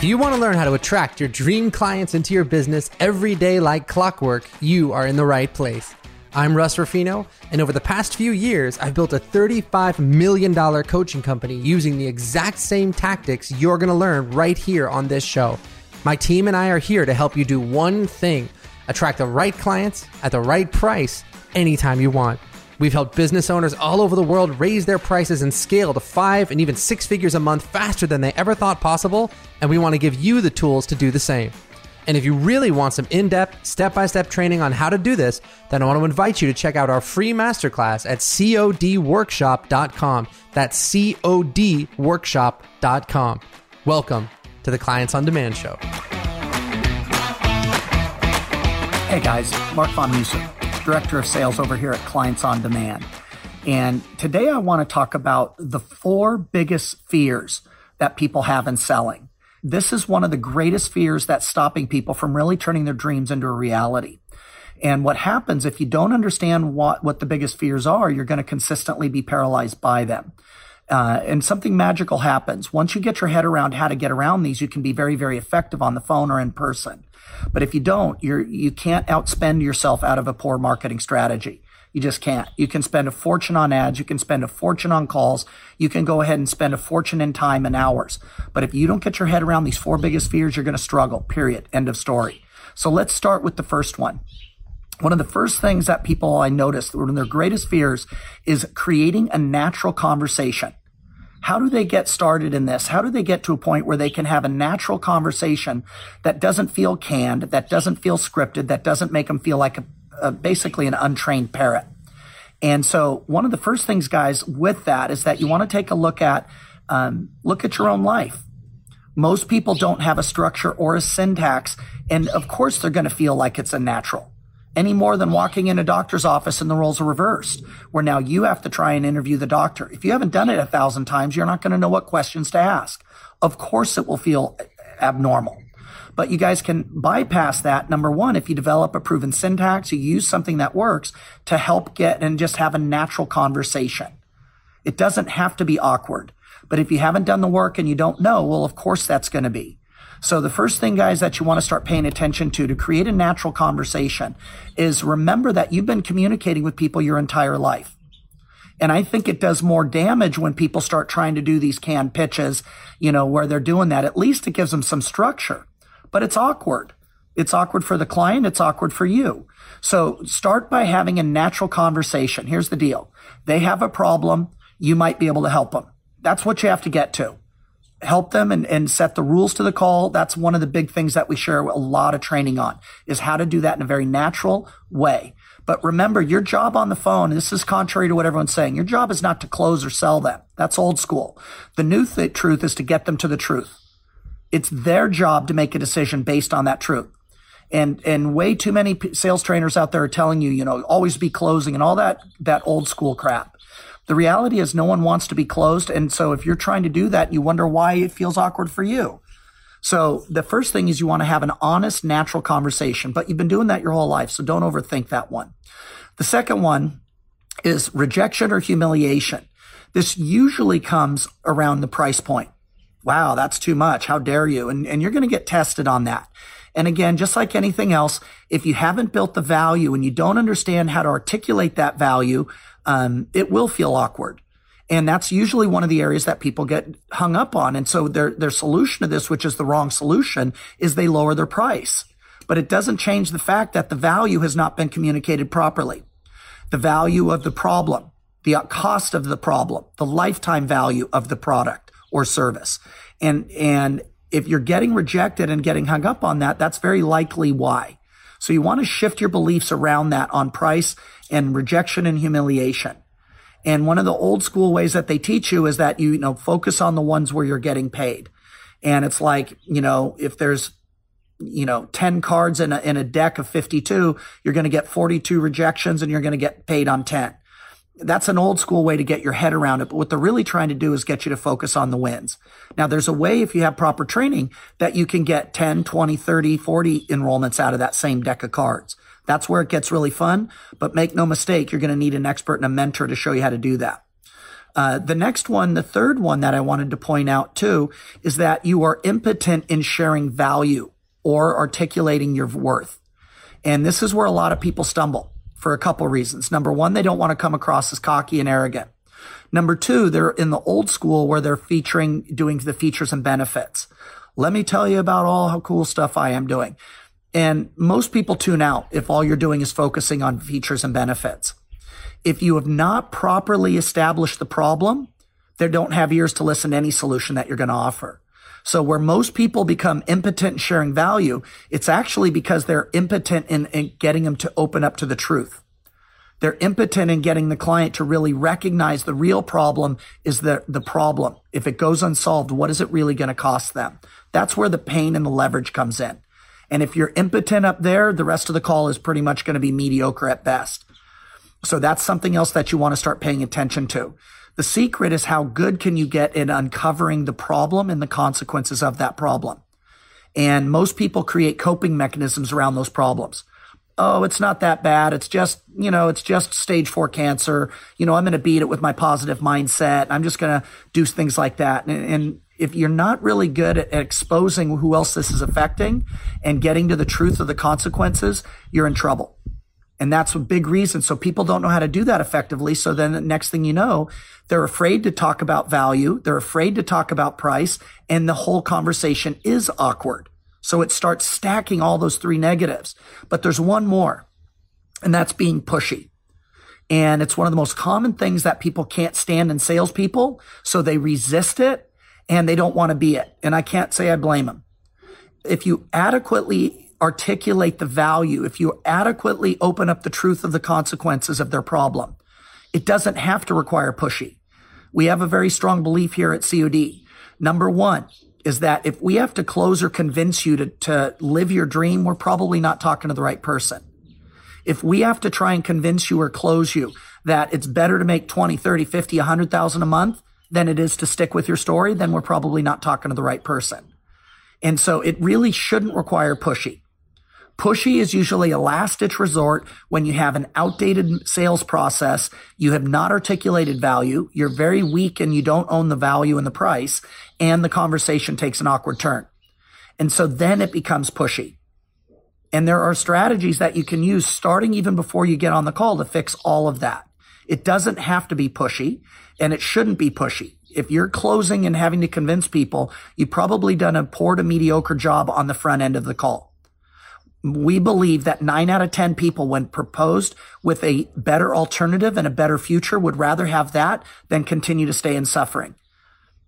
If you want to learn how to attract your dream clients into your business every day like clockwork, you are in the right place. I'm Russ Ruffino, and over the past few years, I've built a $35 million coaching company using the exact same tactics you're going to learn right here on this show. My team and I are here to help you do one thing attract the right clients at the right price anytime you want. We've helped business owners all over the world raise their prices and scale to five and even six figures a month faster than they ever thought possible, and we want to give you the tools to do the same. And if you really want some in depth, step by step training on how to do this, then I want to invite you to check out our free masterclass at codworkshop.com. That's codworkshop.com. Welcome to the Clients on Demand Show. Hey guys, Mark Von Musser, Director of Sales over here at Clients on Demand. And today I want to talk about the four biggest fears that people have in selling. This is one of the greatest fears that's stopping people from really turning their dreams into a reality. And what happens if you don't understand what, what the biggest fears are, you're going to consistently be paralyzed by them. Uh, and something magical happens. Once you get your head around how to get around these, you can be very, very effective on the phone or in person. But if you don't, you're, you can't outspend yourself out of a poor marketing strategy. You just can't. You can spend a fortune on ads. You can spend a fortune on calls. You can go ahead and spend a fortune in time and hours. But if you don't get your head around these four biggest fears, you're going to struggle, period. End of story. So let's start with the first one. One of the first things that people I noticed, one of their greatest fears is creating a natural conversation. How do they get started in this? How do they get to a point where they can have a natural conversation that doesn't feel canned, that doesn't feel scripted, that doesn't make them feel like a, a, basically an untrained parrot? And so one of the first things, guys, with that is that you want to take a look at, um, look at your own life. Most people don't have a structure or a syntax. And of course, they're going to feel like it's a natural any more than walking in a doctor's office and the roles are reversed, where now you have to try and interview the doctor. If you haven't done it a thousand times, you're not going to know what questions to ask. Of course, it will feel abnormal. But you guys can bypass that. Number one, if you develop a proven syntax, you use something that works to help get and just have a natural conversation. It doesn't have to be awkward. But if you haven't done the work and you don't know, well, of course that's going to be. So the first thing, guys, that you want to start paying attention to to create a natural conversation is remember that you've been communicating with people your entire life. And I think it does more damage when people start trying to do these canned pitches, you know, where they're doing that. At least it gives them some structure, but it's awkward. It's awkward for the client. It's awkward for you. So start by having a natural conversation. Here's the deal. They have a problem. You might be able to help them. That's what you have to get to help them and, and set the rules to the call. That's one of the big things that we share a lot of training on is how to do that in a very natural way. But remember, your job on the phone, this is contrary to what everyone's saying. Your job is not to close or sell them. That's old school. The new th- truth is to get them to the truth. It's their job to make a decision based on that truth. And, and way too many sales trainers out there are telling you, you know, always be closing and all that, that old school crap. The reality is no one wants to be closed. And so if you're trying to do that, you wonder why it feels awkward for you. So the first thing is you want to have an honest, natural conversation, but you've been doing that your whole life. So don't overthink that one. The second one is rejection or humiliation. This usually comes around the price point. Wow, that's too much. How dare you? And, and you're going to get tested on that. And again, just like anything else, if you haven't built the value and you don't understand how to articulate that value, um, it will feel awkward. And that's usually one of the areas that people get hung up on. And so their, their solution to this, which is the wrong solution, is they lower their price. But it doesn't change the fact that the value has not been communicated properly. The value of the problem, the cost of the problem, the lifetime value of the product or service. And, and if you're getting rejected and getting hung up on that, that's very likely why. So you want to shift your beliefs around that on price and rejection and humiliation. And one of the old school ways that they teach you is that you, you know, focus on the ones where you're getting paid. And it's like, you know, if there's, you know, 10 cards in a, in a deck of 52, you're going to get 42 rejections and you're going to get paid on 10 that's an old school way to get your head around it. But what they're really trying to do is get you to focus on the wins. Now, there's a way, if you have proper training, that you can get 10, 20, 30, 40 enrollments out of that same deck of cards. That's where it gets really fun. But make no mistake, you're going to need an expert and a mentor to show you how to do that. Uh, the next one, the third one that I wanted to point out too, is that you are impotent in sharing value or articulating your worth. And this is where a lot of people stumble for a couple reasons. Number one, they don't want to come across as cocky and arrogant. Number two, they're in the old school where they're featuring, doing the features and benefits. Let me tell you about all how cool stuff I am doing. And most people tune out if all you're doing is focusing on features and benefits. If you have not properly established the problem, they don't have ears to listen to any solution that you're going to offer. So where most people become impotent in sharing value, it's actually because they're impotent in, in getting them to open up to the truth. They're impotent in getting the client to really recognize the real problem is the, the problem. If it goes unsolved, what is it really going to cost them? That's where the pain and the leverage comes in. And if you're impotent up there, the rest of the call is pretty much going to be mediocre at best. So that's something else that you want to start paying attention to. The secret is how good can you get in uncovering the problem and the consequences of that problem. And most people create coping mechanisms around those problems. Oh, it's not that bad. It's just, you know, it's just stage four cancer. You know, I'm going to beat it with my positive mindset. I'm just going to do things like that. And, and if you're not really good at exposing who else this is affecting and getting to the truth of the consequences, you're in trouble. And that's a big reason. So people don't know how to do that effectively. So then the next thing you know, they're afraid to talk about value. They're afraid to talk about price and the whole conversation is awkward. So it starts stacking all those three negatives. But there's one more and that's being pushy. And it's one of the most common things that people can't stand in salespeople. So they resist it and they don't want to be it. And I can't say I blame them. If you adequately articulate the value, if you adequately open up the truth of the consequences of their problem, it doesn't have to require pushy. We have a very strong belief here at COD. Number one is that if we have to close or convince you to, to live your dream, we're probably not talking to the right person. If we have to try and convince you or close you that it's better to make 20, 30, 50, 100,000 a month than it is to stick with your story, then we're probably not talking to the right person. And so it really shouldn't require pushy. Pushy is usually a last ditch resort when you have an outdated sales process. You have not articulated value. You're very weak and you don't own the value and the price and the conversation takes an awkward turn. And so then it becomes pushy. And there are strategies that you can use starting even before you get on the call to fix all of that. It doesn't have to be pushy and it shouldn't be pushy. If you're closing and having to convince people, you've probably done a poor to mediocre job on the front end of the call we believe that nine out of 10 people, when proposed with a better alternative and a better future, would rather have that than continue to stay in suffering.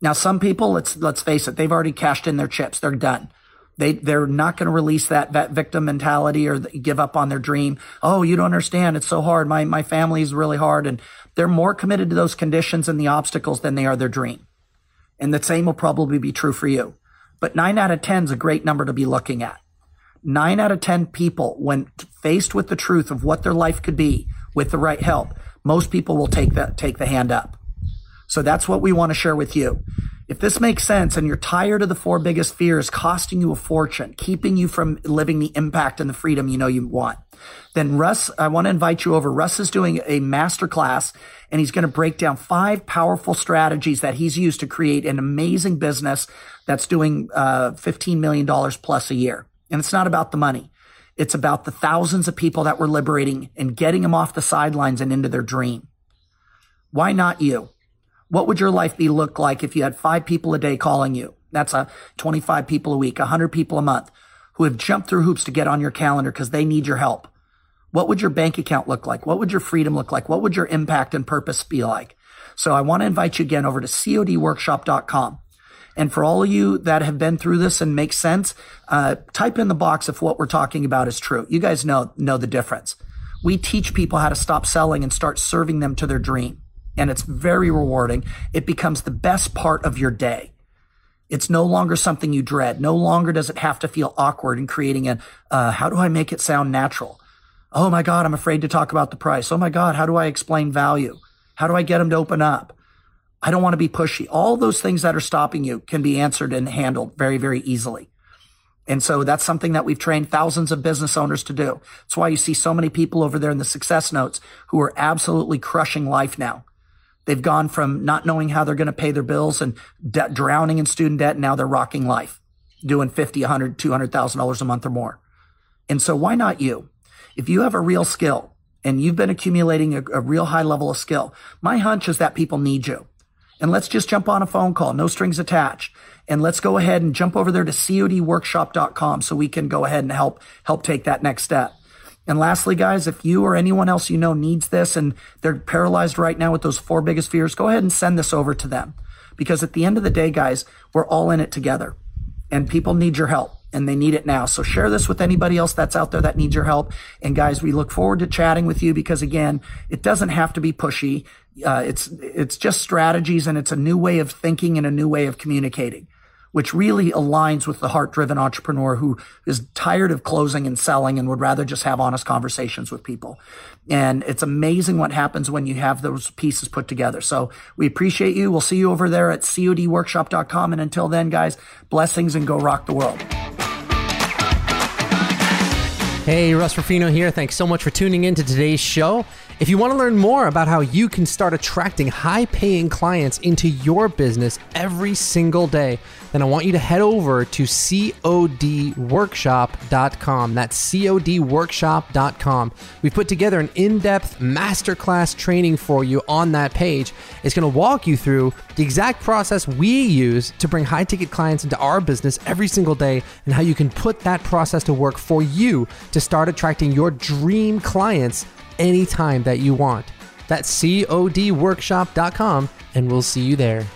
Now, some people, let's, let's face it, they've already cashed in their chips. They're done. They, they're not going to release that, that victim mentality or give up on their dream. Oh, you don't understand. It's so hard. My, my family is really hard. And they're more committed to those conditions and the obstacles than they are their dream. And the same will probably be true for you. But nine out of 10 is a great number to be looking at nine out of 10 people, when faced with the truth of what their life could be with the right help, most people will take that, take the hand up. So that's what we want to share with you. If this makes sense and you're tired of the four biggest fears costing you a fortune, keeping you from living the impact and the freedom you know you want, then Russ, I want to invite you over. Russ is doing a master class and he's going to break down five powerful strategies that he's used to create an amazing business that's doing uh, $15 million plus a year. And it's not about the money. It's about the thousands of people that we're liberating and getting them off the sidelines and into their dream. Why not you? What would your life be look like if you had five people a day calling you? That's a 25 people a week, 100 people a month who have jumped through hoops to get on your calendar because they need your help. What would your bank account look like? What would your freedom look like? What would your impact and purpose be like? So I want to invite you again over to codworkshop.com. And for all of you that have been through this and make sense, uh, type in the box if what we're talking about is true. You guys know know the difference. We teach people how to stop selling and start serving them to their dream. And it's very rewarding. It becomes the best part of your day. It's no longer something you dread. No longer does it have to feel awkward in creating a, uh, how do I make it sound natural? Oh my God, I'm afraid to talk about the price. Oh my God, how do I explain value? How do I get them to open up? I don't want to be pushy. All those things that are stopping you can be answered and handled very, very easily. And so that's something that we've trained thousands of business owners to do. That's why you see so many people over there in the success notes who are absolutely crushing life now. They've gone from not knowing how they're going to pay their bills and de- drowning in student debt. And now they're rocking life, doing 50, 100, $200,000 a month or more. And so why not you? If you have a real skill and you've been accumulating a, a real high level of skill, my hunch is that people need you. And let's just jump on a phone call, no strings attached. And let's go ahead and jump over there to codworkshop.com so we can go ahead and help, help take that next step. And lastly, guys, if you or anyone else you know needs this and they're paralyzed right now with those four biggest fears, go ahead and send this over to them. Because at the end of the day, guys, we're all in it together and people need your help and they need it now. So share this with anybody else that's out there that needs your help. And guys, we look forward to chatting with you because again, it doesn't have to be pushy. Uh, it's, it's just strategies and it's a new way of thinking and a new way of communicating which really aligns with the heart driven entrepreneur who is tired of closing and selling and would rather just have honest conversations with people. And it's amazing what happens when you have those pieces put together. So we appreciate you. We'll see you over there at codworkshop.com. And until then, guys, blessings and go rock the world. Hey, Russ Ruffino here. Thanks so much for tuning in to today's show. If you want to learn more about how you can start attracting high paying clients into your business every single day, then I want you to head over to codworkshop.com. That's codworkshop.com. We've put together an in depth masterclass training for you on that page. It's going to walk you through the exact process we use to bring high ticket clients into our business every single day and how you can put that process to work for you to start attracting your dream clients anytime that you want. That's codworkshop.com, and we'll see you there.